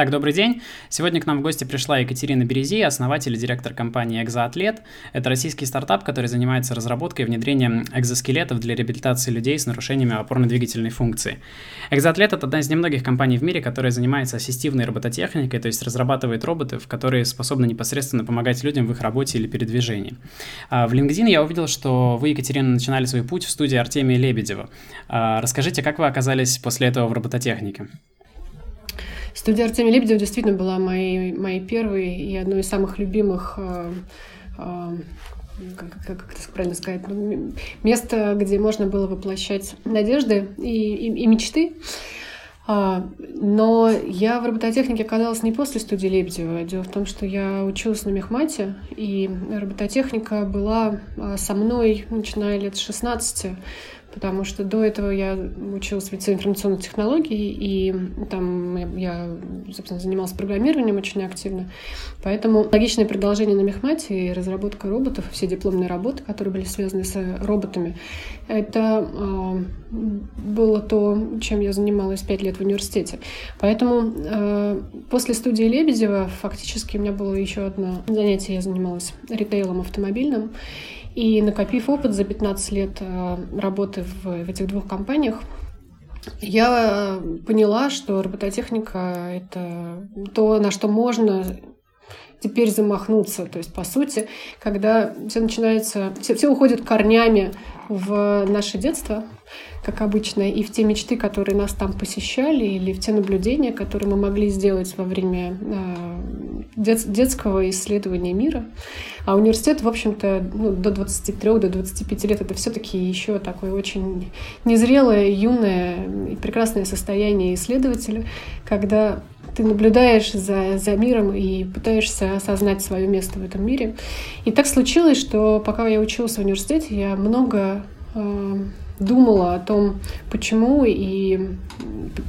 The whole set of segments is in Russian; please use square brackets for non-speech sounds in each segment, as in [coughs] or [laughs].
Итак, добрый день. Сегодня к нам в гости пришла Екатерина Берези, основатель и директор компании «Экзоатлет». Это российский стартап, который занимается разработкой и внедрением экзоскелетов для реабилитации людей с нарушениями опорно-двигательной функции. «Экзоатлет» — это одна из немногих компаний в мире, которая занимается ассистивной робототехникой, то есть разрабатывает роботов, которые способны непосредственно помогать людям в их работе или передвижении. А, в LinkedIn я увидел, что вы, Екатерина, начинали свой путь в студии Артемия Лебедева. А, расскажите, как вы оказались после этого в робототехнике? Студия Артемия Лебедева действительно была моей, моей первой и одной из самых любимых э, э, как, как это правильно сказать, ну, место, где можно было воплощать надежды и, и, и мечты. А, но я в робототехнике оказалась не после студии Лебедева. Дело в том, что я училась на мехмате, и робототехника была а, со мной, начиная лет с 16 потому что до этого я училась в лице информационных технологий, и там я, собственно, занималась программированием очень активно. Поэтому логичное продолжение на мехмате и разработка роботов, все дипломные работы, которые были связаны с роботами, это э, было то, чем я занималась пять лет в университете. Поэтому э, после студии Лебедева фактически у меня было еще одно занятие, я занималась ритейлом автомобильным. И накопив опыт за 15 лет э, работы в, в этих двух компаниях, я э, поняла, что робототехника — это то, на что можно теперь замахнуться. То есть, по сути, когда все начинается, все, все уходит корнями в наше детство, как обычно, и в те мечты, которые нас там посещали, или в те наблюдения, которые мы могли сделать во время э, дет, детского исследования мира. А университет, в общем-то, ну, до 23, до 25 лет это все-таки еще такое очень незрелое, юное и прекрасное состояние исследователя, когда ты наблюдаешь за, за миром и пытаешься осознать свое место в этом мире. И так случилось, что пока я училась в университете, я много э, думала о том, почему и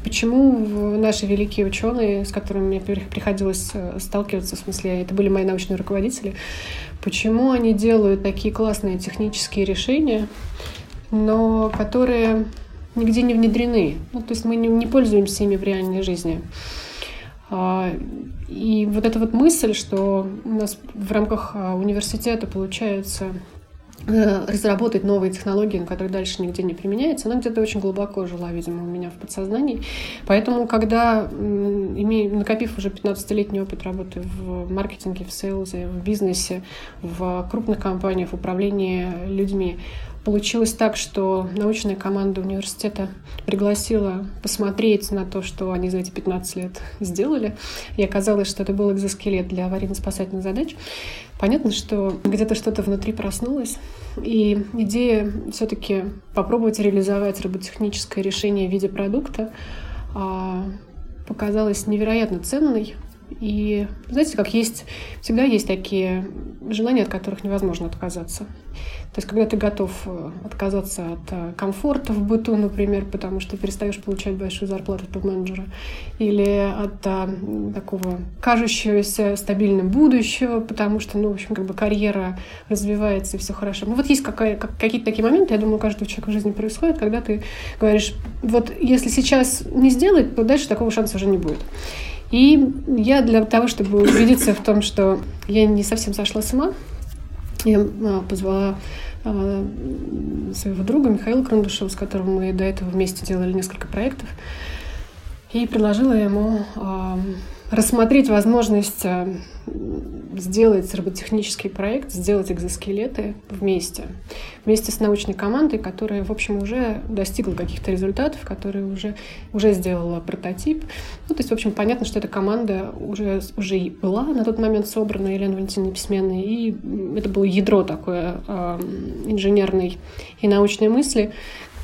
почему наши великие ученые, с которыми мне приходилось э, сталкиваться, в смысле, это были мои научные руководители, почему они делают такие классные технические решения, но которые нигде не внедрены. Ну, то есть мы не, не пользуемся ими в реальной жизни. А, и вот эта вот мысль, что у нас в рамках а, университета получается Э, разработать новые технологии, которые дальше нигде не применяются, она где-то очень глубоко жила, видимо, у меня в подсознании. Поэтому, когда, имея, накопив уже 15-летний опыт работы в маркетинге, в сейлзе, в бизнесе, в крупных компаниях, в управлении людьми, Получилось так, что научная команда университета пригласила посмотреть на то, что они за эти 15 лет сделали. И оказалось, что это был экзоскелет для аварийно-спасательных задач. Понятно, что где-то что-то внутри проснулось. И идея все-таки попробовать реализовать роботехническое решение в виде продукта а, показалась невероятно ценной. И знаете, как есть, всегда есть такие желания, от которых невозможно отказаться. То есть, когда ты готов э, отказаться от э, комфорта в быту, например, потому что перестаешь получать большую зарплату топ-менеджера, или от а, такого кажущегося стабильным будущего, потому что, ну, в общем, как бы карьера развивается и все хорошо. Ну, вот есть какая, как, какие-то такие моменты, я думаю, у каждого человека в жизни происходит, когда ты говоришь, вот если сейчас не сделать, то дальше такого шанса уже не будет. И я для того, чтобы убедиться в том, что я не совсем сошла с ума, я а, позвала а, своего друга Михаила Крандушева, с которым мы до этого вместе делали несколько проектов, и предложила ему а, рассмотреть возможность сделать роботехнический проект, сделать экзоскелеты вместе. Вместе с научной командой, которая, в общем, уже достигла каких-то результатов, которая уже, уже сделала прототип. Ну, то есть, в общем, понятно, что эта команда уже, уже была на тот момент собрана, Елена Валентиновна Письменная, и это было ядро такое э, инженерной и научной мысли,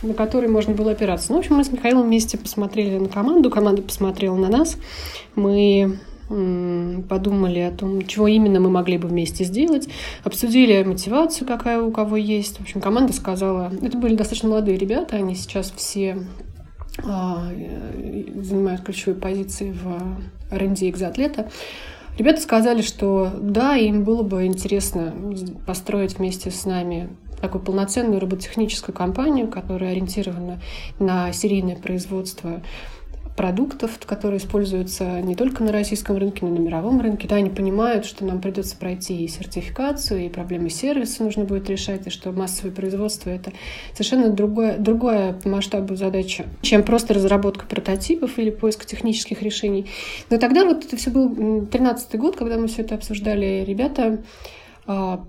на которой можно было опираться. Ну, в общем, мы с Михаилом вместе посмотрели на команду, команда посмотрела на нас. Мы подумали о том, чего именно мы могли бы вместе сделать, обсудили мотивацию, какая у кого есть. В общем, команда сказала, это были достаточно молодые ребята, они сейчас все а, занимают ключевые позиции в R&D экзоатлета. Ребята сказали, что да, им было бы интересно построить вместе с нами такую полноценную роботехническую компанию, которая ориентирована на серийное производство продуктов, которые используются не только на российском рынке, но и на мировом рынке. Да, они понимают, что нам придется пройти и сертификацию, и проблемы сервиса нужно будет решать, и что массовое производство — это совершенно другое, другое по масштабу задача, чем просто разработка прототипов или поиск технических решений. Но тогда вот это все был 13 год, когда мы все это обсуждали, ребята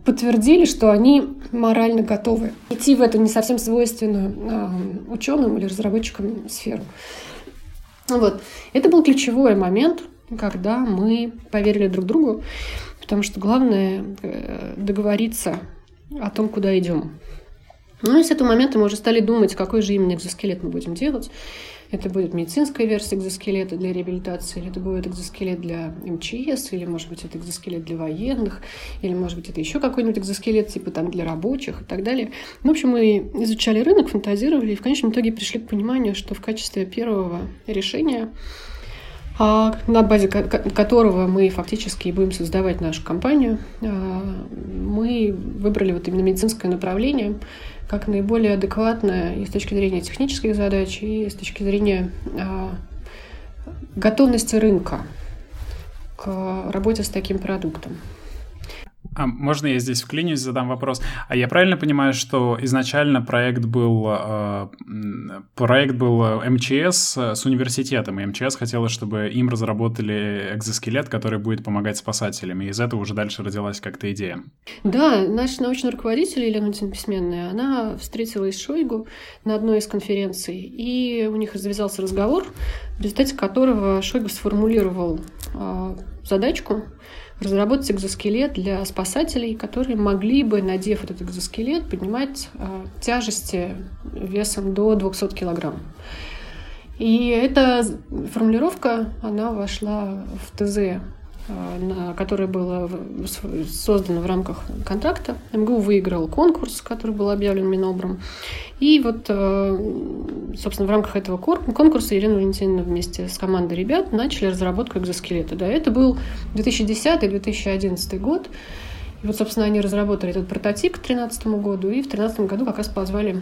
подтвердили, что они морально готовы идти в эту не совсем свойственную а, ученым или разработчикам сферу. Вот. Это был ключевой момент, когда мы поверили друг другу, потому что главное э, договориться о том, куда идем. Ну и с этого момента мы уже стали думать, какой же именно экзоскелет мы будем делать. Это будет медицинская версия экзоскелета для реабилитации, или это будет экзоскелет для МЧС, или, может быть, это экзоскелет для военных, или, может быть, это еще какой-нибудь экзоскелет, типа там для рабочих и так далее. В общем, мы изучали рынок, фантазировали, и в конечном итоге пришли к пониманию, что в качестве первого решения а, на базе которого мы фактически будем создавать нашу компанию. А, мы выбрали вот именно медицинское направление, как наиболее адекватная и с точки зрения технических задач, и с точки зрения а, готовности рынка к работе с таким продуктом. А можно я здесь вклинюсь, задам вопрос? А я правильно понимаю, что изначально проект был э, проект был МЧС с университетом, и МЧС хотела, чтобы им разработали экзоскелет, который будет помогать спасателям, и из этого уже дальше родилась как-то идея. Да, наш научный руководитель Елена Письменная, она встретилась с Шойгу на одной из конференций, и у них завязался разговор, в результате которого Шойгу сформулировал э, задачку разработать экзоскелет для спасателей, которые могли бы, надев этот экзоскелет, поднимать э, тяжести весом до 200 килограмм. И эта формулировка, она вошла в ТЗ которое было создано в рамках контракта. МГУ выиграл конкурс, который был объявлен Минобром. И вот, э, собственно, в рамках этого конкурса Елена Валентиновна вместе с командой ребят начали разработку экзоскелета. Да, это был 2010-2011 год. И вот, собственно, они разработали этот прототип к 2013 году, и в 2013 году как раз позвали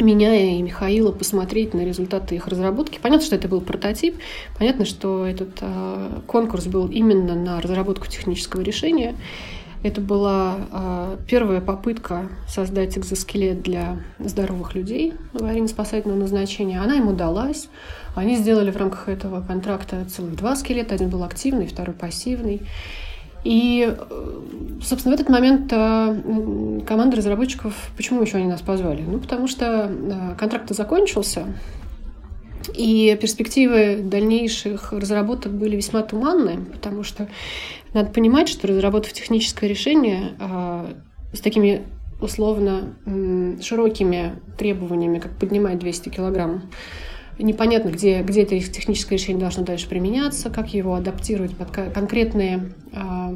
меня и Михаила посмотреть на результаты их разработки. Понятно, что это был прототип, понятно, что этот э, конкурс был именно на разработку технического решения. Это была э, первая попытка создать экзоскелет для здоровых людей аварийно-спасательного назначения. Она им удалась. Они сделали в рамках этого контракта целых два скелета. Один был активный, второй пассивный. И, э, собственно, в этот момент э, команда разработчиков, почему еще они нас позвали? Ну, потому что э, контракт закончился, и перспективы дальнейших разработок были весьма туманны, потому что надо понимать, что разработав техническое решение с такими условно широкими требованиями, как поднимать 200 килограмм, непонятно, где, где это техническое решение должно дальше применяться, как его адаптировать под конкретные а,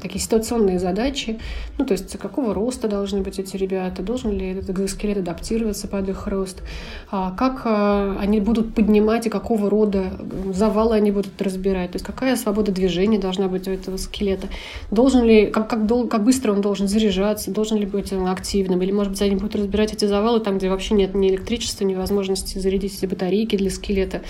такие ситуационные задачи. Ну, то есть, какого роста должны быть эти ребята, должен ли этот экзоскелет адаптироваться под их рост, а, как а, они будут поднимать и какого рода завалы они будут разбирать, то есть, какая свобода движения должна быть у этого скелета, должен ли, как, как, дол, как быстро он должен заряжаться, должен ли быть он активным, или, может быть, они будут разбирать эти завалы там, где вообще нет ни электричества, ни возможности зарядить эти батарейки для скелета,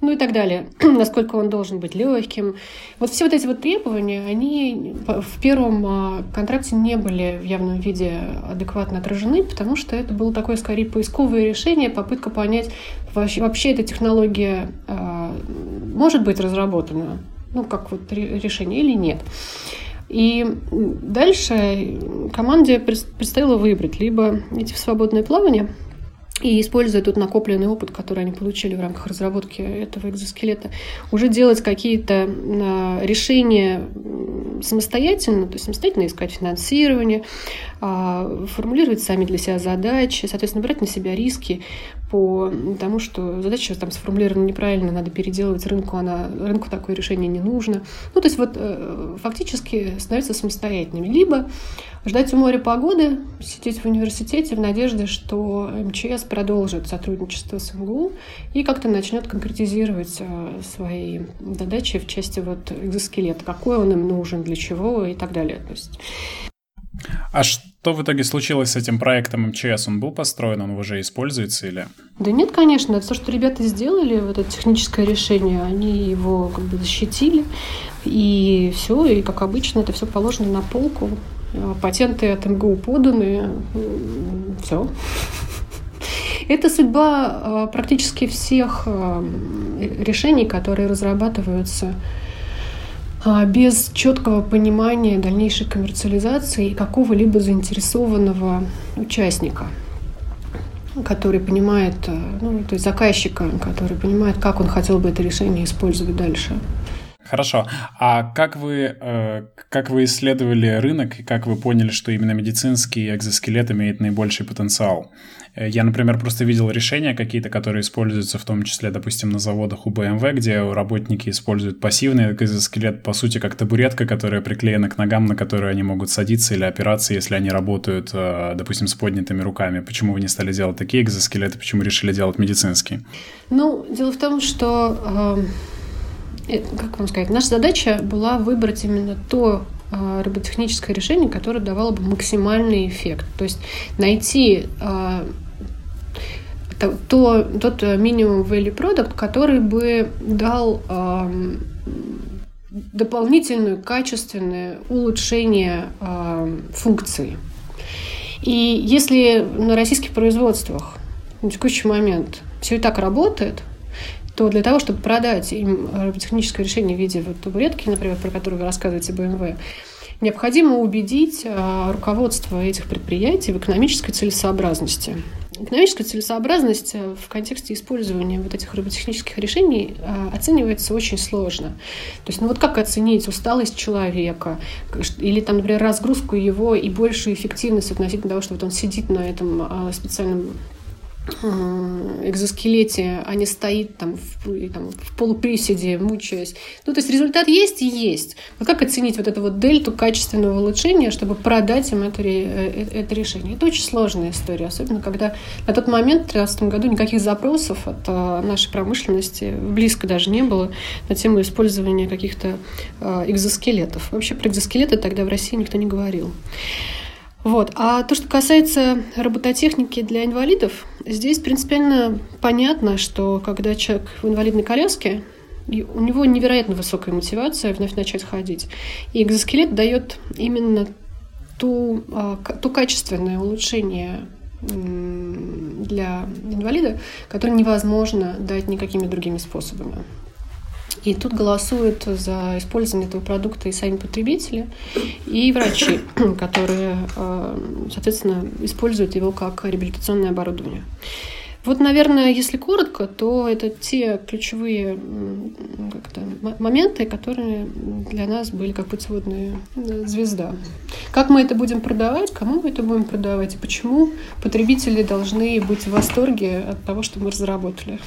ну и так далее, [clears throat] насколько он должен быть легким. Вот все вот эти вот требования, они в первом а, контракте не были в явном виде адекватно отражены, потому что это было такое скорее поисковое решение, попытка понять, вообще, вообще эта технология а, может быть разработана, ну, как вот решение или нет. И дальше команде предстояло выбрать либо идти в свободное плавание – и используя тот накопленный опыт, который они получили в рамках разработки этого экзоскелета, уже делать какие-то а, решения самостоятельно, то есть самостоятельно искать финансирование, формулировать сами для себя задачи, соответственно, брать на себя риски по тому, что задача там сформулирована неправильно, надо переделывать рынку, она, рынку такое решение не нужно. Ну, то есть вот э, фактически становиться самостоятельными. Либо ждать у моря погоды, сидеть в университете в надежде, что МЧС продолжит сотрудничество с МГУ и как-то начнет конкретизировать э, свои задачи в части вот экзоскелета, какой он им нужен, для чего и так далее. То есть А что в итоге случилось с этим проектом МЧС? Он был построен, он уже используется или? Да нет, конечно. То, что ребята сделали, вот это техническое решение, они его как бы защитили. И все, и как обычно, это все положено на полку. Патенты от МГУ поданы. Все. Это судьба а, практически всех а, решений, которые разрабатываются без четкого понимания дальнейшей коммерциализации и какого-либо заинтересованного участника который понимает, э, ну, то есть заказчика, который понимает, как он хотел бы это решение использовать дальше. Хорошо. А как вы, э, как вы исследовали рынок и как вы поняли, что именно медицинский экзоскелет имеет наибольший потенциал? Э, я, например, просто видел решения какие-то, которые используются в том числе, допустим, на заводах у BMW, где работники используют пассивный экзоскелет, по сути, как табуретка, которая приклеена к ногам, на которую они могут садиться или опираться, если они работают, э, допустим, с поднятыми руками. Почему вы не стали делать такие экзоскелеты? Почему решили делать медицинские? Ну, дело в том, что Э, как вам сказать, наша задача была выбрать именно то а, роботехническое решение, которое давало бы максимальный эффект. То есть найти а, то, тот минимум value product, который бы дал а, дополнительное качественное улучшение функции. И если на российских производствах на текущий момент все и так работает, то для того, чтобы продать им роботехническое решение в виде вот табуретки, например, про которую вы рассказываете BMW, необходимо убедить а, руководство этих предприятий в экономической целесообразности. Экономическая целесообразность э, в контексте использования вот этих роботехнических решений оценивается очень сложно. То есть, ну вот как оценить усталость человека или там, например, разгрузку его и большую эффективность относительно того, что вот он сидит на этом специальном экзоскелете, а не стоит там в, там, в полуприседе, мучаясь. Ну, то есть результат есть и есть. Вот как оценить вот эту вот дельту качественного улучшения, чтобы продать им это, э, это решение? Это очень сложная история, особенно когда на тот момент, в 2013 году, никаких запросов от э, нашей промышленности близко даже не было на тему использования каких-то э, экзоскелетов. Вообще про экзоскелеты тогда в России никто не говорил. Вот. А то, что касается робототехники для инвалидов, здесь принципиально понятно, что когда человек в инвалидной коляске, у него невероятно высокая мотивация вновь начать ходить. И экзоскелет дает именно ту, а, то качественное улучшение для инвалида, которое невозможно дать никакими другими способами. И тут голосуют за использование этого продукта и сами потребители, и врачи, [coughs] которые, э, соответственно, используют его как реабилитационное оборудование. Вот, наверное, если коротко, то это те ключевые моменты, которые для нас были как путеводная звезда. Как мы это будем продавать, кому мы это будем продавать и почему потребители должны быть в восторге от того, что мы разработали.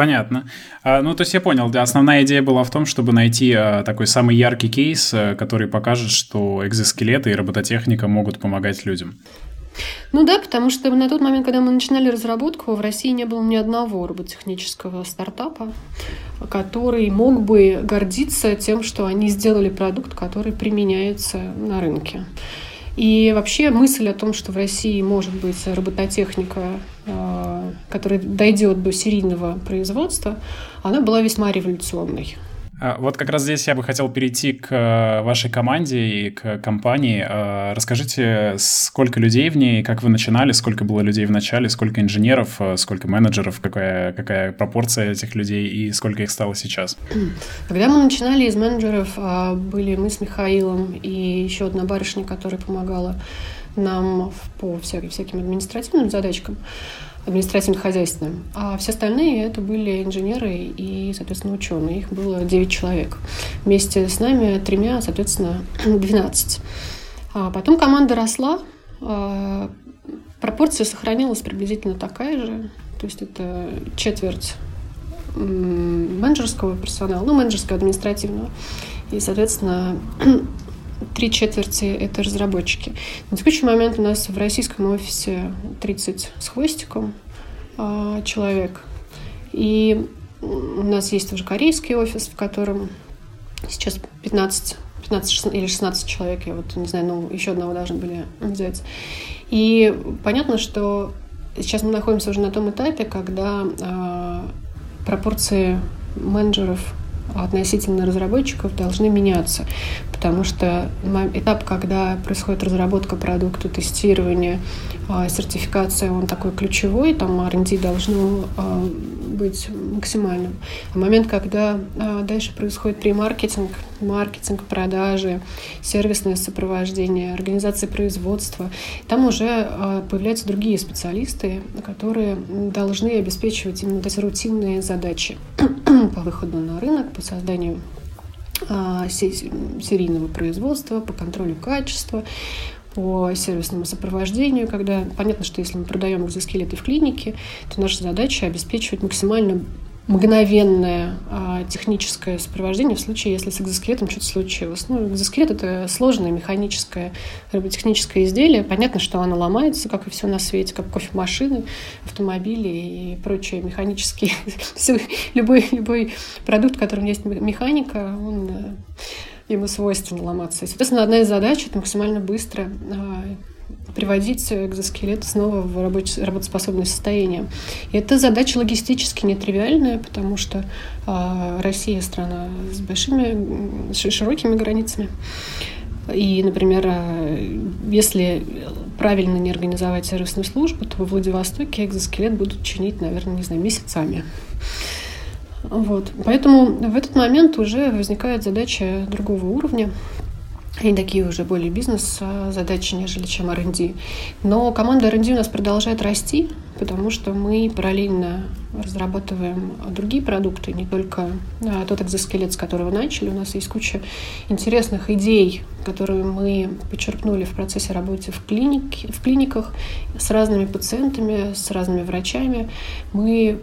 Понятно. А, ну, то есть я понял, да, основная идея была в том, чтобы найти а, такой самый яркий кейс, а, который покажет, что экзоскелеты и робототехника могут помогать людям. Ну да, потому что на тот момент, когда мы начинали разработку, в России не было ни одного роботехнического стартапа, который мог бы гордиться тем, что они сделали продукт, который применяется на рынке. И вообще мысль о том, что в России может быть робототехника, э, которая дойдет до серийного производства, она была весьма революционной. А, вот как раз здесь я бы хотел перейти к э, вашей команде и к компании. А, расскажите, сколько людей в ней, как вы начинали, сколько было людей в начале, сколько инженеров, э, сколько менеджеров, какая, какая пропорция этих людей и сколько их стало сейчас? Когда мы начинали из менеджеров, а, были мы с Михаилом и еще одна барышня, которая помогала нам по всяким, всяким административным задачкам административно-хозяйственным. А все остальные это были инженеры и, соответственно, ученые. Их было 9 человек. Вместе с нами тремя, соответственно, [clears throat] 12. А потом команда росла, а пропорция сохранилась приблизительно такая же. То есть это четверть менеджерского персонала, ну, менеджерского административного. И, соответственно, [clears throat] три четверти — это разработчики. На текущий момент у нас в российском офисе 30 с хвостиком а, человек. И у нас есть уже корейский офис, в котором сейчас 15 15 или 16 человек, я вот не знаю, ну, еще одного должны были взять. И понятно, что сейчас мы находимся уже на том этапе, когда э, пропорции менеджеров относительно разработчиков должны меняться, потому что этап, когда происходит разработка продукта, тестирование, а, сертификация, он такой ключевой, там R&D должно а, быть максимальным. А момент, когда а, дальше происходит премаркетинг, маркетинг, продажи, сервисное сопровождение, организация производства, там уже появляются другие специалисты, которые должны обеспечивать именно эти рутинные задачи [clears throat] по выходу на рынок, по созданию серийного производства, по контролю качества, по сервисному сопровождению, когда понятно, что если мы продаем экзоскелеты в клинике, то наша задача обеспечивать максимально мгновенное а, техническое сопровождение в случае, если с экзоскелетом что-то случилось. Ну, экзоскелет — это сложное механическое, роботехническое изделие. Понятно, что оно ломается, как и все на свете, как кофемашины, автомобили и прочие механические. [laughs] любой, любой продукт, в котором есть механика, он э, ему свойственно ломаться. И, соответственно, одна из задач — это максимально быстро а, приводить экзоскелет снова в работоспособное состояние. И это задача логистически нетривиальная, потому что э, Россия страна с большими, широкими границами. И, например, а, если правильно не организовать сервисную службу, то во Владивостоке экзоскелет будут чинить, наверное, не знаю, месяцами. Вот. Поэтому в этот момент уже возникает задача другого уровня. Они такие уже более бизнес-задачи, нежели чем R&D. Но команда R&D у нас продолжает расти, потому что мы параллельно разрабатываем другие продукты, не только а, тот экзоскелет, с которого начали. У нас есть куча интересных идей, которые мы почерпнули в процессе работы в, клинике, в клиниках с разными пациентами, с разными врачами. Мы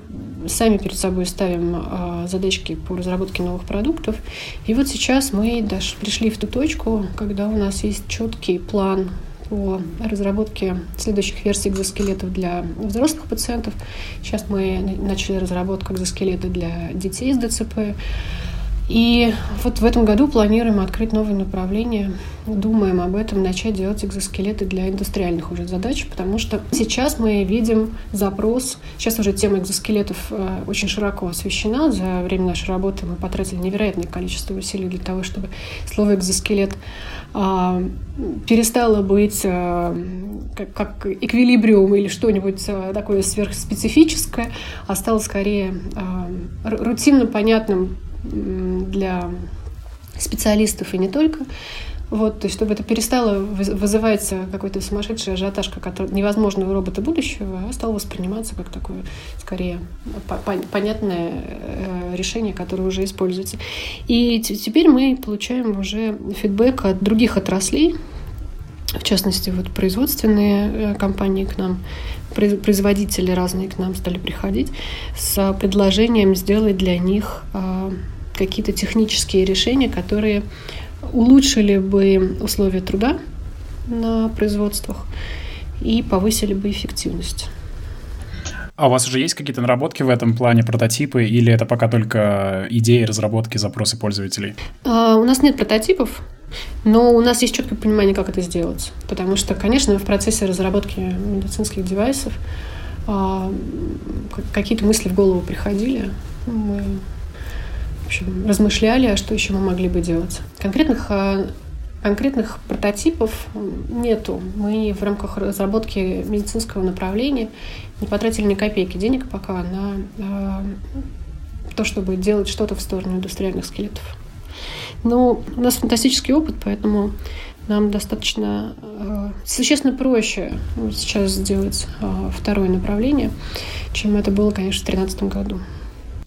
сами перед собой ставим а, задачки по разработке новых продуктов. И вот сейчас мы даже пришли в ту точку, когда у нас есть четкий план по разработке следующих версий экзоскелетов для взрослых пациентов. Сейчас мы начали разработку экзоскелета для детей с ДЦП. И вот в этом году планируем открыть новое направление, думаем об этом, начать делать экзоскелеты для индустриальных уже задач, потому что сейчас мы видим запрос, сейчас уже тема экзоскелетов э, очень широко освещена, за время нашей работы мы потратили невероятное количество усилий для того, чтобы слово экзоскелет а, перестало быть а, как, как эквилибриум или что-нибудь а, такое сверхспецифическое, а стало скорее рутинно понятным для специалистов и не только. Вот, то есть, чтобы это перестало вызывать какой-то сумасшедший ажиотаж, как невозможного робота будущего, а стало восприниматься как такое, скорее, понятное э, решение, которое уже используется. И теперь мы получаем уже фидбэк от других отраслей, в частности, вот производственные э, компании к нам, производители разные к нам стали приходить с предложением сделать для них а, какие-то технические решения, которые улучшили бы условия труда на производствах и повысили бы эффективность. А у вас уже есть какие-то наработки в этом плане, прототипы, или это пока только идеи, разработки, запросы пользователей? А, у нас нет прототипов, но у нас есть четкое понимание, как это сделать. Потому что, конечно, в процессе разработки медицинских девайсов а, какие-то мысли в голову приходили. Мы в общем, размышляли, а что еще мы могли бы делать. Конкретных а, Конкретных прототипов нету. Мы в рамках разработки медицинского направления не потратили ни копейки денег пока на э, то, чтобы делать что-то в сторону индустриальных скелетов. Но у нас фантастический опыт, поэтому нам достаточно э, существенно проще сейчас сделать э, второе направление, чем это было, конечно, в 2013 году.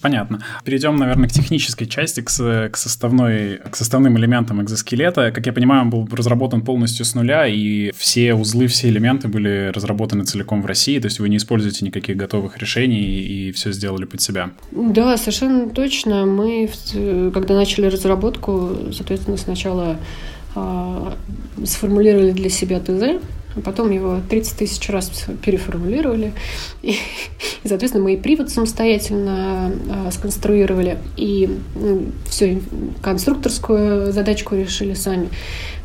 Понятно. Перейдем, наверное, к технической части, к, к, составной, к составным элементам экзоскелета. Как я понимаю, он был разработан полностью с нуля, и все узлы, все элементы были разработаны целиком в России, то есть вы не используете никаких готовых решений и все сделали под себя. Да, совершенно точно. Мы, когда начали разработку, соответственно, сначала э, сформулировали для себя ТЗ, а потом его 30 тысяч раз переформулировали. И, и соответственно, мы и привод самостоятельно а, сконструировали, и ну, все, конструкторскую задачку решили сами.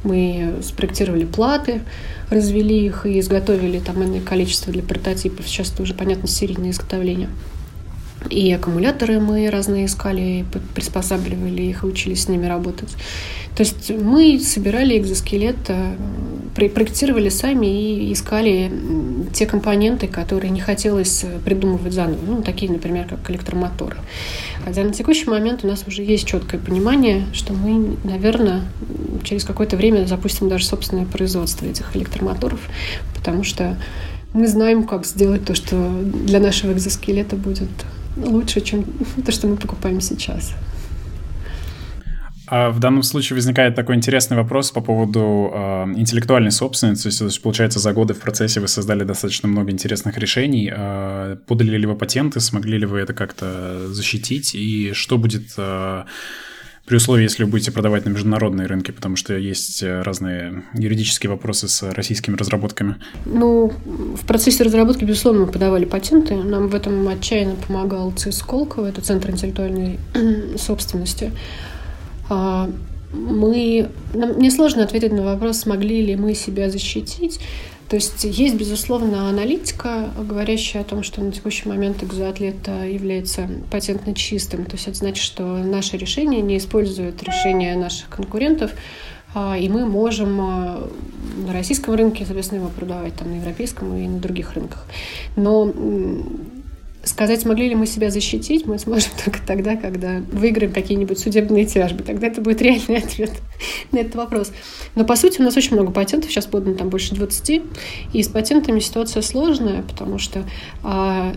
Мы спроектировали платы, развели их и изготовили там иное количество для прототипов. Сейчас это уже, понятно, серийное изготовление. И аккумуляторы мы разные искали, приспосабливали их учились с ними работать. То есть мы собирали экзоскелет, э, проектировали сами и искали те компоненты, которые не хотелось придумывать заново. Ну, такие, например, как электромоторы. Хотя на текущий момент у нас уже есть четкое понимание, что мы, наверное, через какое-то время запустим даже собственное производство этих электромоторов, потому что мы знаем, как сделать то, что для нашего экзоскелета будет лучше, чем [laughs] то, что мы покупаем сейчас. А в данном случае возникает такой интересный вопрос по поводу э, интеллектуальной собственности. То есть, получается, за годы в процессе вы создали достаточно много интересных решений. Э, подали ли вы патенты, смогли ли вы это как-то защитить? И что будет э, при условии, если вы будете продавать на международные рынки, потому что есть э, разные юридические вопросы с российскими разработками? Ну, в процессе разработки, безусловно, мы подавали патенты. Нам в этом отчаянно помогал ЦИС Сколково, это Центр интеллектуальной [clears throat] собственности. А, мы, нам, мне сложно ответить на вопрос, смогли ли мы себя защитить. То есть есть, безусловно, аналитика, говорящая о том, что на текущий момент экзоатлет является патентно чистым. То есть это значит, что наше решение не использует решения наших конкурентов, а, и мы можем а, на российском рынке, соответственно, его продавать там, на европейском и на других рынках. Но Сказать, смогли ли мы себя защитить, мы сможем [laughs] только тогда, когда выиграем какие-нибудь судебные тяжбы. Тогда это будет реальный [laughs] ответ на этот вопрос. Но, по сути, у нас очень много патентов, сейчас подано там больше 20, и с патентами ситуация сложная, потому что а,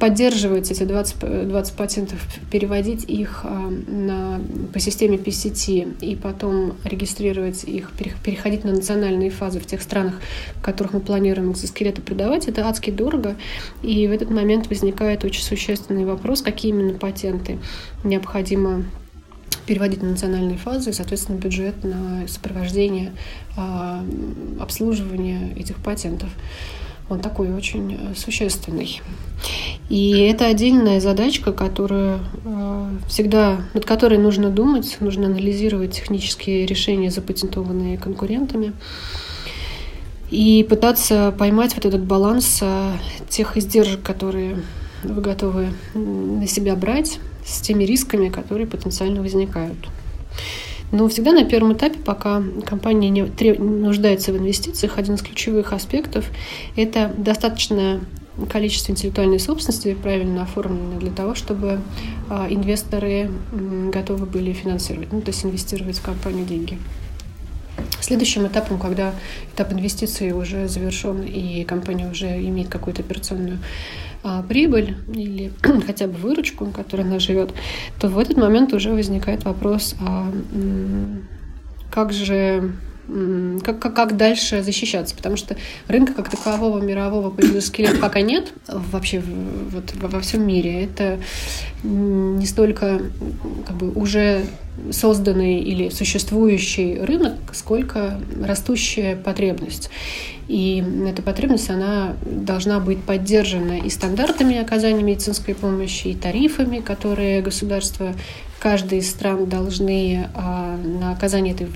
поддерживать эти 20, 20 патентов, переводить их а, на, по системе PCT и потом регистрировать их, переходить на национальные фазы в тех странах, в которых мы планируем экзоскелеты продавать, это адски дорого, и в этот момент возникает возникает очень существенный вопрос, какие именно патенты необходимо переводить на национальные фазы и, соответственно, бюджет на сопровождение, а, обслуживание этих патентов. Он такой очень э, существенный. И это отдельная задачка, которая э, всегда, над которой нужно думать, нужно анализировать технические решения, запатентованные конкурентами и пытаться поймать вот этот баланс э, тех издержек, которые вы готовы на себя брать с теми рисками, которые потенциально возникают. Но всегда на первом этапе, пока компания не нуждается в инвестициях, один из ключевых аспектов – это достаточное количество интеллектуальной собственности, правильно оформленной для того, чтобы а, инвесторы готовы были финансировать, ну, то есть инвестировать в компанию деньги. Следующим этапом, когда этап инвестиций уже завершен и компания уже имеет какую-то операционную а, прибыль или [clears throat] хотя бы выручку, которой она живет, то в этот момент уже возникает вопрос, а как же как, как, как дальше защищаться, потому что рынка как такового мирового экзоскелету пока нет вообще вот, во всем мире. Это не столько как бы уже созданный или существующий рынок, сколько растущая потребность. И эта потребность, она должна быть поддержана и стандартами оказания медицинской помощи, и тарифами, которые государство каждой из стран должны а, на оказание этой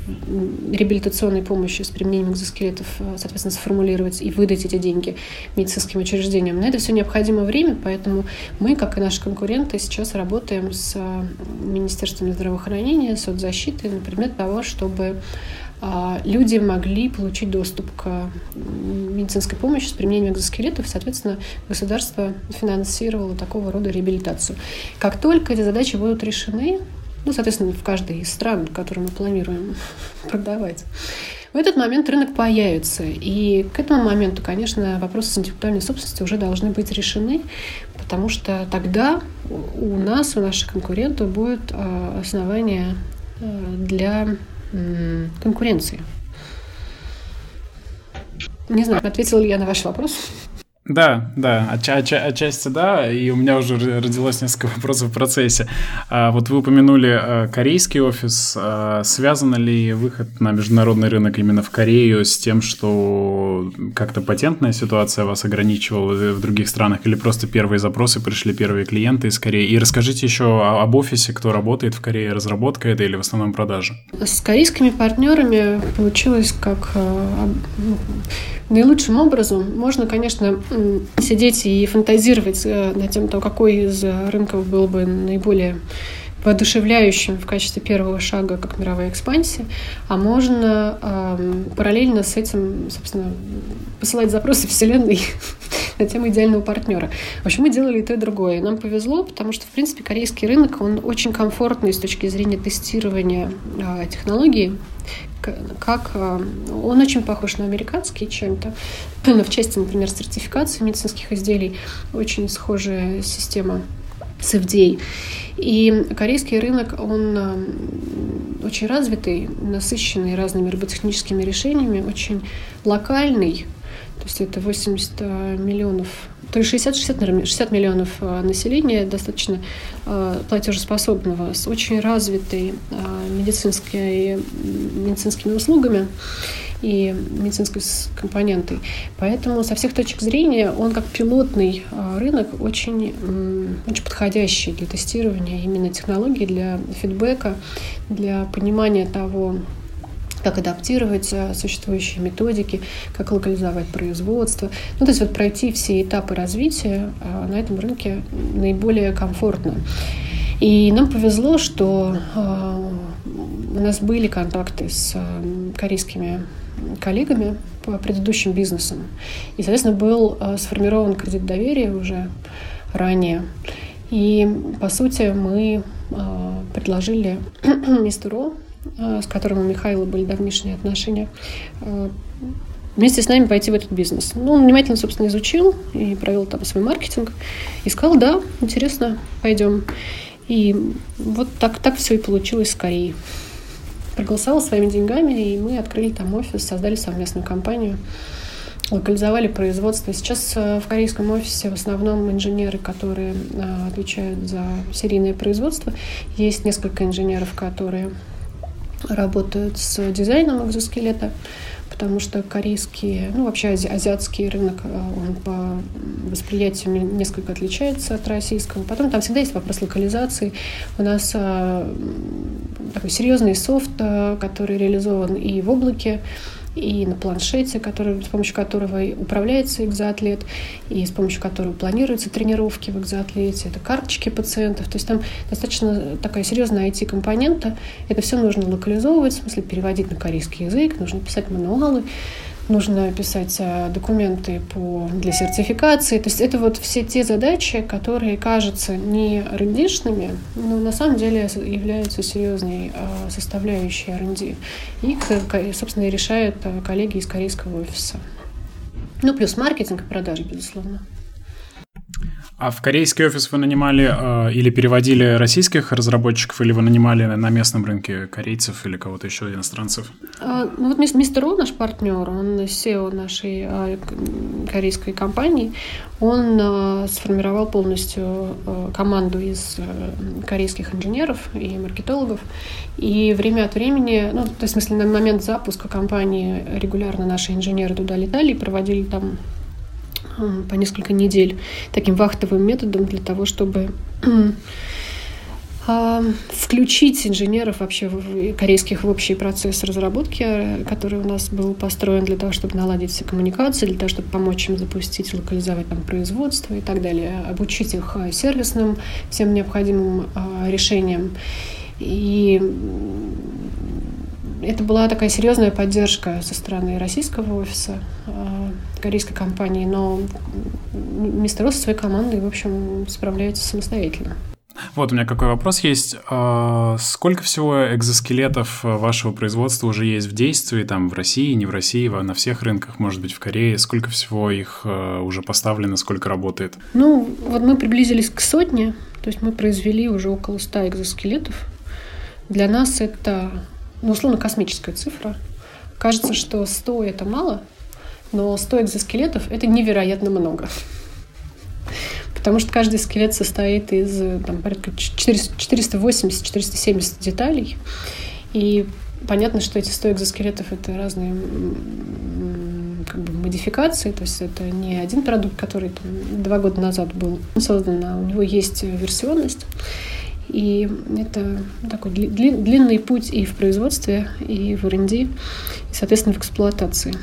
реабилитационной помощи с применением экзоскелетов, а, соответственно, сформулировать и выдать эти деньги медицинским учреждениям. На это все необходимо время, поэтому мы, как и наши конкуренты, сейчас работаем с а, Министерством здравоохранения, соцзащиты на предмет того, чтобы люди могли получить доступ к медицинской помощи с применением экзоскелетов, соответственно, государство финансировало такого рода реабилитацию. Как только эти задачи будут решены, ну, соответственно, в каждой из стран, которые мы планируем [laughs] продавать, в этот момент рынок появится. И к этому моменту, конечно, вопросы с интеллектуальной собственностью уже должны быть решены, потому что тогда у нас, у наших конкурентов будет а, основание а, для конкуренции. Не знаю, ответила ли я на ваш вопрос. Да, да, отча- отча- отчасти да, и у меня уже родилось несколько [laughs] вопросов в процессе. А, вот вы упомянули а, корейский офис. А, связан ли выход на международный рынок именно в Корею с тем, что как-то патентная ситуация вас ограничивала в других странах, или просто первые запросы пришли, первые клиенты из Кореи? И расскажите еще об офисе, кто работает в Корее, разработка это или в основном продажа? С корейскими партнерами получилось как а, ну, наилучшим образом. Можно, конечно, сидеть и фантазировать э, на тем, какой из рынков был бы наиболее воодушевляющим в качестве первого шага как мировая экспансия, а можно э, параллельно с этим, собственно, посылать запросы [laughs] Вселенной на тему идеального партнера. В общем, мы делали и то, и другое. Нам повезло, потому что, в принципе, корейский рынок, он очень комфортный с точки зрения тестирования э, технологий, как э, он очень похож на американский чем-то. [clears throat] Но в части, например, сертификации медицинских изделий очень схожая система с FDA. И корейский рынок, он э, очень развитый, насыщенный разными роботехническими решениями, очень локальный. То есть это 80 э, миллионов, то есть 60-60, 60 миллионов э, населения достаточно платежеспособного, с очень развитой медицинской, медицинскими услугами и медицинской компонентой. Поэтому со всех точек зрения он как пилотный рынок очень, очень подходящий для тестирования именно технологий, для фидбэка, для понимания того, как адаптировать а, существующие методики, как локализовать производство. Ну, то есть вот пройти все этапы развития а, на этом рынке наиболее комфортно. И нам повезло, что у нас были контакты с корейскими коллегами по предыдущим бизнесам. И, соответственно, был э, сформирован кредит доверия уже ранее. И, по сути, мы э, предложили [clears throat] мистеру, э, с которым у Михаила были давнишние отношения, вместе с нами пойти в этот бизнес. Ну, он внимательно, собственно, изучил и провел там свой маркетинг. И сказал, да, интересно, пойдем. И вот так, так все и получилось скорее проголосовал своими деньгами, и мы открыли там офис, создали совместную компанию, локализовали производство. Сейчас э, в корейском офисе в основном инженеры, которые э, отвечают за серийное производство. Есть несколько инженеров, которые работают с дизайном экзоскелета потому что корейский, ну вообще ази, азиатский рынок, э, он по восприятию несколько отличается от российского. Потом там всегда есть вопрос локализации. У нас а, такой серьезный софт, а, который реализован и в облаке, и на планшете, который, с помощью которого управляется экзоатлет, и с помощью которого планируются тренировки в экзоатлете, это карточки пациентов. То есть там достаточно такая серьезная IT-компонента. Это все нужно локализовывать, в смысле переводить на корейский язык, нужно писать мануалы нужно писать э, документы по, для сертификации. То есть это вот все те задачи, которые кажутся не рендишными, но на самом деле являются серьезной э, составляющей R&D. И, собственно, и решают э, коллеги из корейского офиса. Ну, плюс маркетинг и продажи, безусловно. А в корейский офис вы нанимали э, или переводили российских разработчиков, или вы нанимали на местном рынке корейцев или кого-то еще, иностранцев? А, ну вот мистер О, наш партнер, он SEO нашей э, корейской компании, он э, сформировал полностью э, команду из э, корейских инженеров и маркетологов. И время от времени, ну, то есть, в смысле, на момент запуска компании регулярно наши инженеры туда летали и проводили там по несколько недель таким вахтовым методом для того, чтобы а, включить инженеров вообще корейских в общий процесс разработки, который у нас был построен для того, чтобы наладить все коммуникации, для того, чтобы помочь им запустить, локализовать там производство и так далее, обучить их а, сервисным всем необходимым а, решениям. И это была такая серьезная поддержка со стороны российского офиса, э, корейской компании, но мистер Росс со своей командой, в общем, справляется самостоятельно. Вот у меня какой вопрос есть. А, сколько всего экзоскелетов вашего производства уже есть в действии, там, в России, не в России, на всех рынках, может быть, в Корее? Сколько всего их э, уже поставлено, сколько работает? Ну, вот мы приблизились к сотне, то есть мы произвели уже около 100 экзоскелетов. Для нас это ну, условно, космическая цифра. Кажется, что 100 – это мало, но 100 экзоскелетов – это невероятно много. Потому что каждый скелет состоит из там, порядка 480-470 деталей. И понятно, что эти 100 экзоскелетов – это разные как бы, модификации, то есть это не один продукт, который там, два года назад был создан, а у него есть версионность. И это такой длинный путь и в производстве, и в R&D, и, соответственно, в эксплуатации.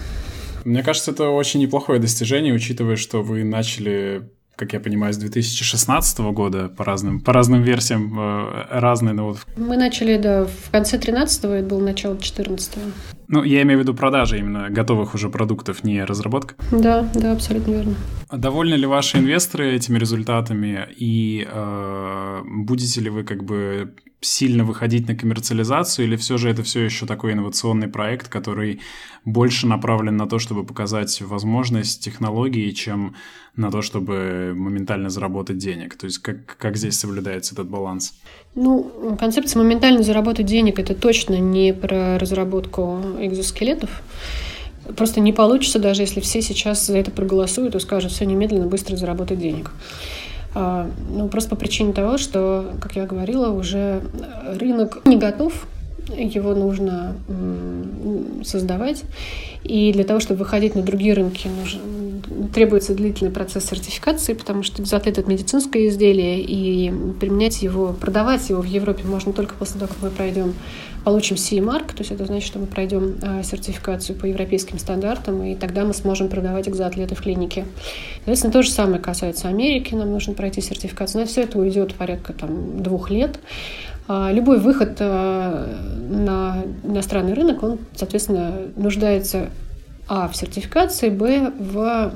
Мне кажется, это очень неплохое достижение, учитывая, что вы начали как я понимаю, с 2016 года по разным, по разным версиям э, разные. Но вот... Мы начали, да, в конце 13-го, это было начало 14-го. Ну, я имею в виду продажи именно готовых уже продуктов, не разработка. Да, да, абсолютно верно. А довольны ли ваши инвесторы этими результатами? И э, будете ли вы как бы сильно выходить на коммерциализацию, или все же это все еще такой инновационный проект, который больше направлен на то, чтобы показать возможность технологии, чем на то, чтобы моментально заработать денег? То есть как, как здесь соблюдается этот баланс? Ну, концепция моментально заработать денег – это точно не про разработку экзоскелетов. Просто не получится, даже если все сейчас за это проголосуют и скажут, все немедленно, быстро заработать денег. А, ну, просто по причине того, что, как я говорила, уже рынок не готов, его нужно создавать. И для того, чтобы выходить на другие рынки, нужно, требуется длительный процесс сертификации, потому что экзотлет — это медицинское изделие, и применять его, продавать его в Европе можно только после того, как мы пройдем получим CE-марк, то есть это значит, что мы пройдем а, сертификацию по европейским стандартам, и тогда мы сможем продавать экзоатлеты в клинике. Соответственно, то же самое касается Америки, нам нужно пройти сертификацию. На все это уйдет порядка там, двух лет. А, любой выход а, на иностранный рынок, он, соответственно, нуждается а. в сертификации, б. в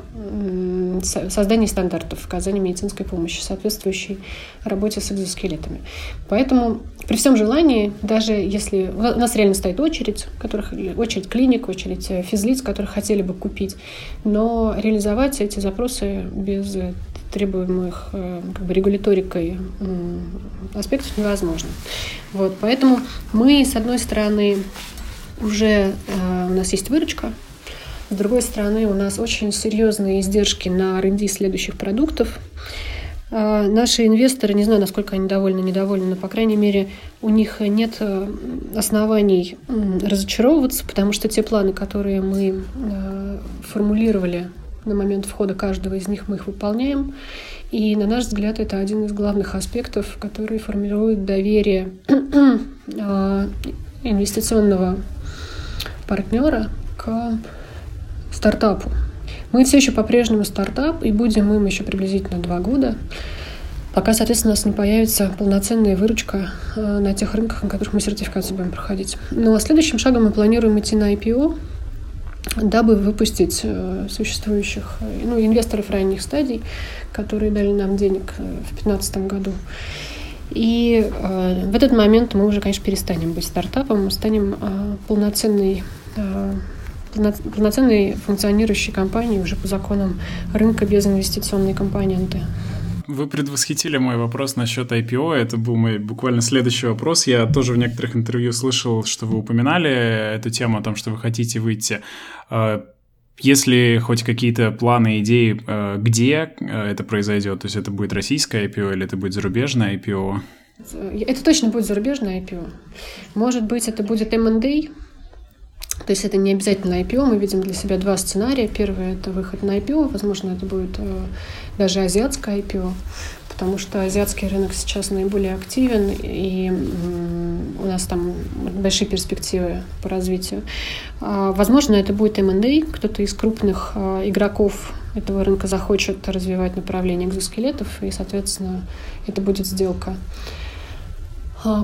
создании стандартов в оказании медицинской помощи, соответствующей работе с экзоскелетами. Поэтому при всем желании, даже если у нас реально стоит очередь, которых, очередь клиник, очередь э, физлиц, которых хотели бы купить, но реализовать эти запросы без требуемых э, как бы, регуляторикой аспектов невозможно. Вот, поэтому мы, с одной стороны, уже э, у нас есть выручка, с другой стороны, у нас очень серьезные издержки на R&D следующих продуктов. А, наши инвесторы, не знаю, насколько они довольны, недовольны, но, по крайней мере, у них нет э, оснований разочаровываться, потому что те планы, которые мы э, формулировали на момент входа каждого из них, мы их выполняем. И, на наш взгляд, это один из главных аспектов, который формирует доверие а, инвестиционного партнера к стартапу. Мы все еще по-прежнему стартап, и будем им еще приблизительно два года, пока, соответственно, у нас не появится полноценная выручка э, на тех рынках, на которых мы сертификацию будем проходить. Ну а следующим шагом мы планируем идти на IPO, дабы выпустить э, существующих ну, инвесторов ранних стадий, которые дали нам денег э, в 2015 году. И э, в этот момент мы уже, конечно, перестанем быть стартапом, мы станем э, полноценной э, полноценной функционирующей компании уже по законам рынка без инвестиционной компоненты. Вы предвосхитили мой вопрос насчет IPO. Это был мой буквально следующий вопрос. Я тоже в некоторых интервью слышал, что вы упоминали эту тему о том, что вы хотите выйти. А, если хоть какие-то планы, идеи, а, где а, это произойдет? То есть это будет российское IPO или это будет зарубежное IPO? Это точно будет зарубежное IPO. Может быть, это будет M&A, то есть это не обязательно IPO, мы видим для себя два сценария. Первый – это выход на IPO, возможно, это будет э, даже азиатское IPO, потому что азиатский рынок сейчас наиболее активен, и у нас там большие перспективы по развитию. А, возможно, это будет M&A, кто-то из крупных э, игроков этого рынка захочет развивать направление экзоскелетов, и, соответственно, это будет сделка а,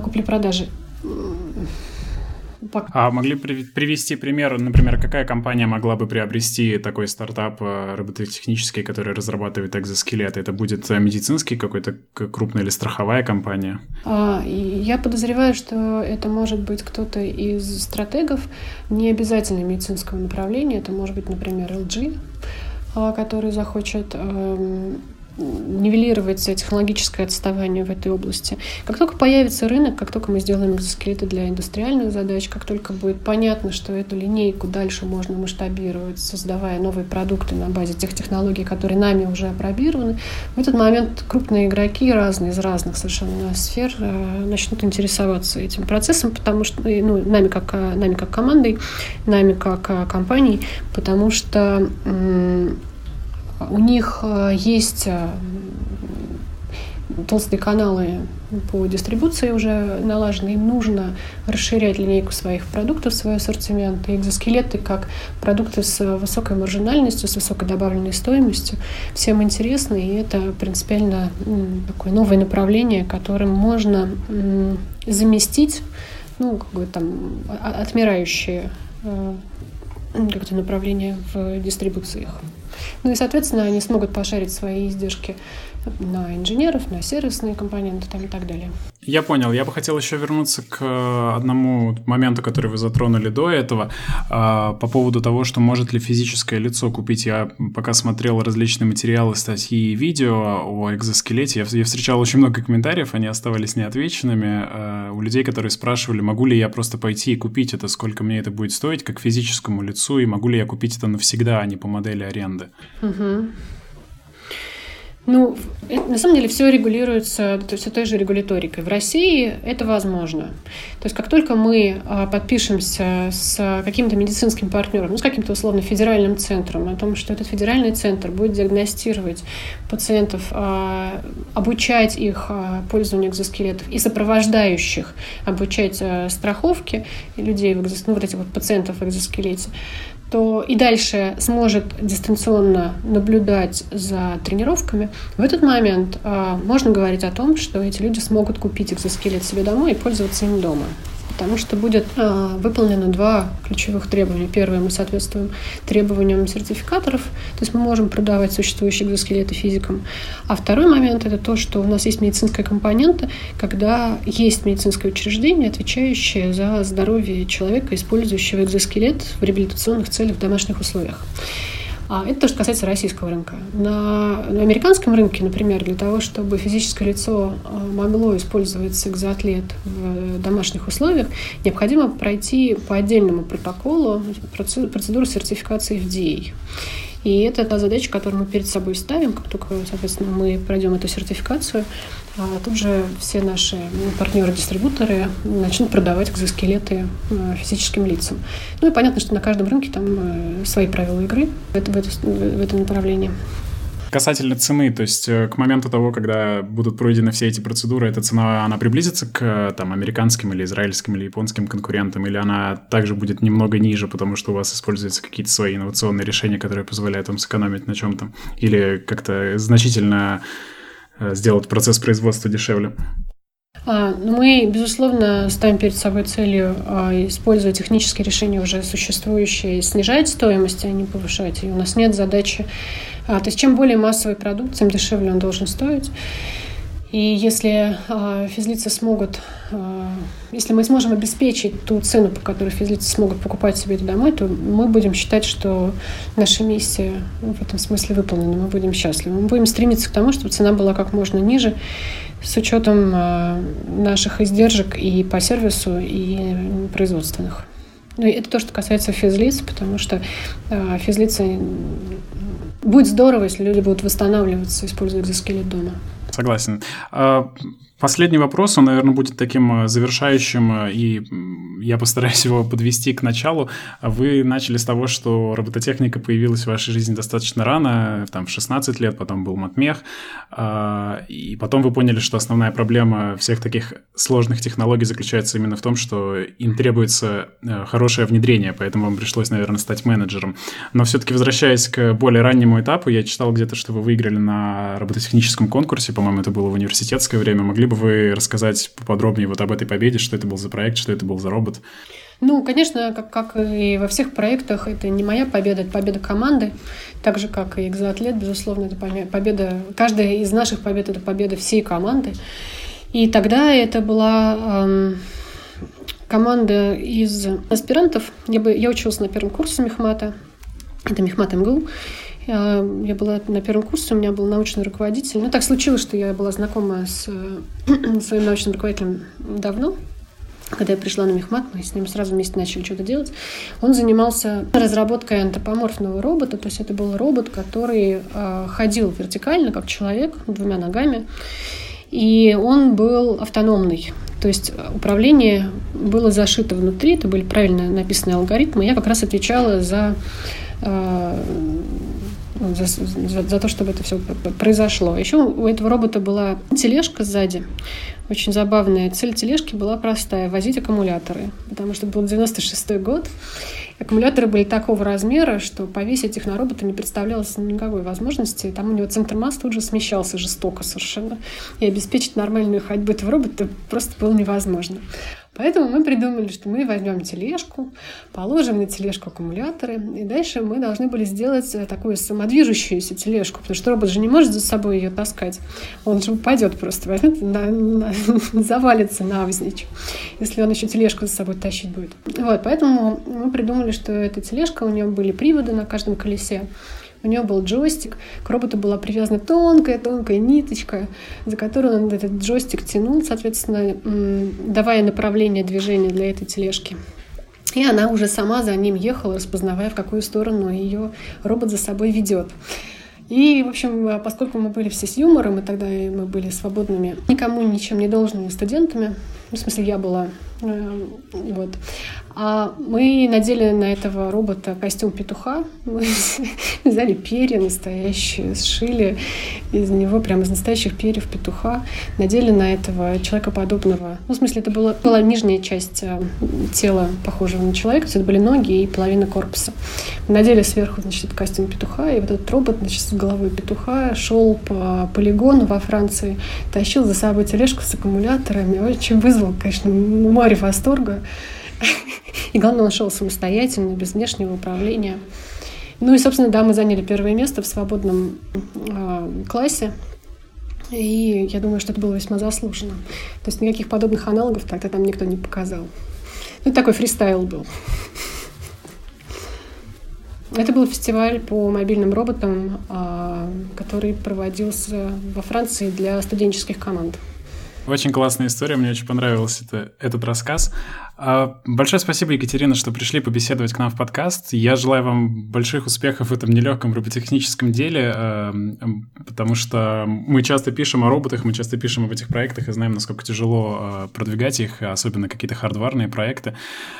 купли-продажи. А могли привести пример, например, какая компания могла бы приобрести такой стартап э, робототехнический, который разрабатывает экзоскелеты? Это будет э, медицинский какой-то крупная или страховая компания? А, я подозреваю, что это может быть кто-то из стратегов, не обязательно медицинского направления. Это может быть, например, LG, а, который захочет эм, нивелировать технологическое отставание в этой области. Как только появится рынок, как только мы сделаем экзоскелеты для индустриальных задач, как только будет понятно, что эту линейку дальше можно масштабировать, создавая новые продукты на базе тех технологий, которые нами уже опробированы, в этот момент крупные игроки разные из разных совершенно сфер э, начнут интересоваться этим процессом, потому что ну, нами как нами как командой, нами как э, компанией, потому что у них э, есть э, толстые каналы по дистрибуции уже налажены, им нужно расширять линейку своих продуктов, свой ассортимент. И экзоскелеты как продукты с высокой маржинальностью, с высокой добавленной стоимостью всем интересны, и это принципиально такое новое направление, которым можно заместить ну, как бы там отмирающие э, как-то направления в дистрибуциях. Ну и, соответственно, они смогут пошарить свои издержки на инженеров, на сервисные компоненты там, и так далее. Я понял. Я бы хотел еще вернуться к одному моменту, который вы затронули до этого, а, по поводу того, что может ли физическое лицо купить. Я пока смотрел различные материалы, статьи и видео о экзоскелете, я встречал очень много комментариев, они оставались неотвеченными а, у людей, которые спрашивали, могу ли я просто пойти и купить это, сколько мне это будет стоить, как физическому лицу, и могу ли я купить это навсегда, а не по модели аренды. Угу. Ну, на самом деле все регулируется то все той же регуляторикой. В России это возможно. То есть как только мы а, подпишемся с каким-то медицинским партнером, ну, с каким-то условно федеральным центром, о том, что этот федеральный центр будет диагностировать пациентов, а, обучать их а, пользованию экзоскелетов и сопровождающих обучать страховки людей, ну, вот этих вот пациентов в экзоскелете, то и дальше сможет дистанционно наблюдать за тренировками, в этот момент э, можно говорить о том, что эти люди смогут купить экзоскелет себе домой и пользоваться им дома потому что будет э, выполнено два ключевых требования. Первое, мы соответствуем требованиям сертификаторов, то есть мы можем продавать существующие экзоскелеты физикам. А второй момент – это то, что у нас есть медицинская компонента, когда есть медицинское учреждение, отвечающее за здоровье человека, использующего экзоскелет в реабилитационных целях в домашних условиях. А это то, что касается российского рынка. На, на американском рынке, например, для того, чтобы физическое лицо а, могло использовать экзоатлет в домашних условиях, необходимо пройти по отдельному протоколу процедуру сертификации FDA. И это та задача, которую мы перед собой ставим, как только, соответственно, мы пройдем эту сертификацию, а тут же все наши партнеры-дистрибуторы начнут продавать экзоскелеты э, физическим лицам. Ну и понятно, что на каждом рынке там э, свои правила игры в, это, в, это, в этом направлении. Касательно цены, то есть э, к моменту того, когда будут пройдены все эти процедуры, эта цена, она приблизится к там, американским или израильским или японским конкурентам, или она также будет немного ниже, потому что у вас используются какие-то свои инновационные решения, которые позволяют вам сэкономить на чем-то, или как-то значительно Э, сделать процесс производства дешевле? А, ну, мы, безусловно, ставим перед собой целью а, использовать технические решения уже существующие, снижать стоимость, а не повышать. И у нас нет задачи... А, то есть чем более массовый продукт, тем дешевле он должен стоить. И если э, физлицы смогут, э, если мы сможем обеспечить ту цену, по которой физлицы смогут покупать себе это домой, то мы будем считать, что наша миссия в этом смысле выполнена, мы будем счастливы. Мы будем стремиться к тому, чтобы цена была как можно ниже, с учетом э, наших издержек и по сервису, и производственных. Ну, это то, что касается физлиц, потому что э, физлицы... Будет здорово, если люди будут восстанавливаться, используя экзоскелет дома. Согласен. Последний вопрос, он, наверное, будет таким э, завершающим, э, и я постараюсь [laughs] его подвести к началу. Вы начали с того, что робототехника появилась в вашей жизни достаточно рано, там в 16 лет, потом был матмех, а, и потом вы поняли, что основная проблема всех таких сложных технологий заключается именно в том, что им требуется э, хорошее внедрение, поэтому вам пришлось, наверное, стать менеджером. Но все-таки возвращаясь к более раннему этапу, я читал где-то, что вы выиграли на робототехническом конкурсе, по-моему, это было в университетское время. Могли бы вы рассказать поподробнее вот об этой победе, что это был за проект, что это был за робот? Ну, конечно, как, как и во всех проектах, это не моя победа, это победа команды. Так же, как и экзоатлет, безусловно, это победа... Каждая из наших побед — это победа всей команды. И тогда это была эм, команда из аспирантов. Я, бы, я училась на первом курсе Мехмата. Это Мехмат МГУ. Я была на первом курсе, у меня был научный руководитель. Ну, так случилось, что я была знакома с [clears throat] своим научным руководителем давно, когда я пришла на Мехмат, мы с ним сразу вместе начали что-то делать. Он занимался разработкой антропоморфного робота, то есть это был робот, который э, ходил вертикально, как человек, двумя ногами, и он был автономный. То есть управление было зашито внутри, это были правильно написанные алгоритмы. Я как раз отвечала за э, за, за, за то, чтобы это все произошло. Еще у этого робота была тележка сзади, очень забавная. Цель тележки была простая – возить аккумуляторы, потому что был 96 год. Аккумуляторы были такого размера, что повесить их на робота не представлялось никакой возможности. Там у него центр масс тут же смещался жестоко совершенно. И обеспечить нормальную ходьбу этого робота просто было невозможно. Поэтому мы придумали, что мы возьмем тележку, положим на тележку аккумуляторы, и дальше мы должны были сделать э, такую самодвижущуюся тележку, потому что робот же не может за собой ее таскать. Он же упадет просто, возьмет, [laughs] на, на, [laughs] завалится навзничь, если он еще тележку за собой тащить будет. Вот, поэтому мы придумали, что эта тележка, у нее были приводы на каждом колесе, у него был джойстик, к роботу была привязана тонкая-тонкая ниточка, за которую он этот джойстик тянул, соответственно, давая направление движения для этой тележки. И она уже сама за ним ехала, распознавая, в какую сторону ее робот за собой ведет. И, в общем, поскольку мы были все с юмором, и тогда мы были свободными, никому ничем не должными студентами, в смысле, я была, э, вот, а мы надели на этого робота костюм петуха. Мы [laughs] взяли перья настоящие, сшили из него прямо из настоящих перьев петуха. Надели на этого человекоподобного. Ну, в смысле, это была, была нижняя часть э, тела, похожего на человека. Это были ноги и половина корпуса. Мы надели сверху, значит, костюм петуха. И вот этот робот, значит, с головой петуха шел по полигону во Франции, тащил за собой тележку с аккумуляторами. Очень вызвал, конечно, море восторга. [laughs] И главное, он шел самостоятельно, без внешнего управления. Ну и, собственно, да, мы заняли первое место в свободном э, классе. И я думаю, что это было весьма заслуженно. То есть никаких подобных аналогов тогда там никто не показал. Ну, такой фристайл был. Это был фестиваль по мобильным роботам, а, который проводился во Франции для студенческих команд. Очень классная история, мне очень понравился это, этот рассказ. А, большое спасибо, Екатерина, что пришли побеседовать к нам в подкаст. Я желаю вам больших успехов в этом нелегком роботехническом деле, а, потому что мы часто пишем о роботах, мы часто пишем об этих проектах и знаем, насколько тяжело а, продвигать их, особенно какие-то хардварные проекты.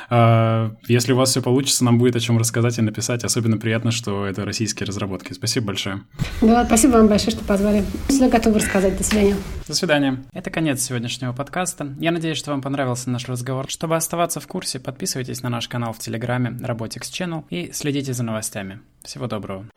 Если у вас все получится, нам будет о чем рассказать и написать. Особенно приятно, что это российские разработки. Спасибо большое. Да, спасибо вам большое, что позвали. Всегда готовы рассказать. До свидания. До свидания. Это конец сегодняшнего подкаста. Я надеюсь, что вам понравился наш разговор. Чтобы оставаться в курсе, подписывайтесь на наш канал в Телеграме Robotics Channel и следите за новостями. Всего доброго.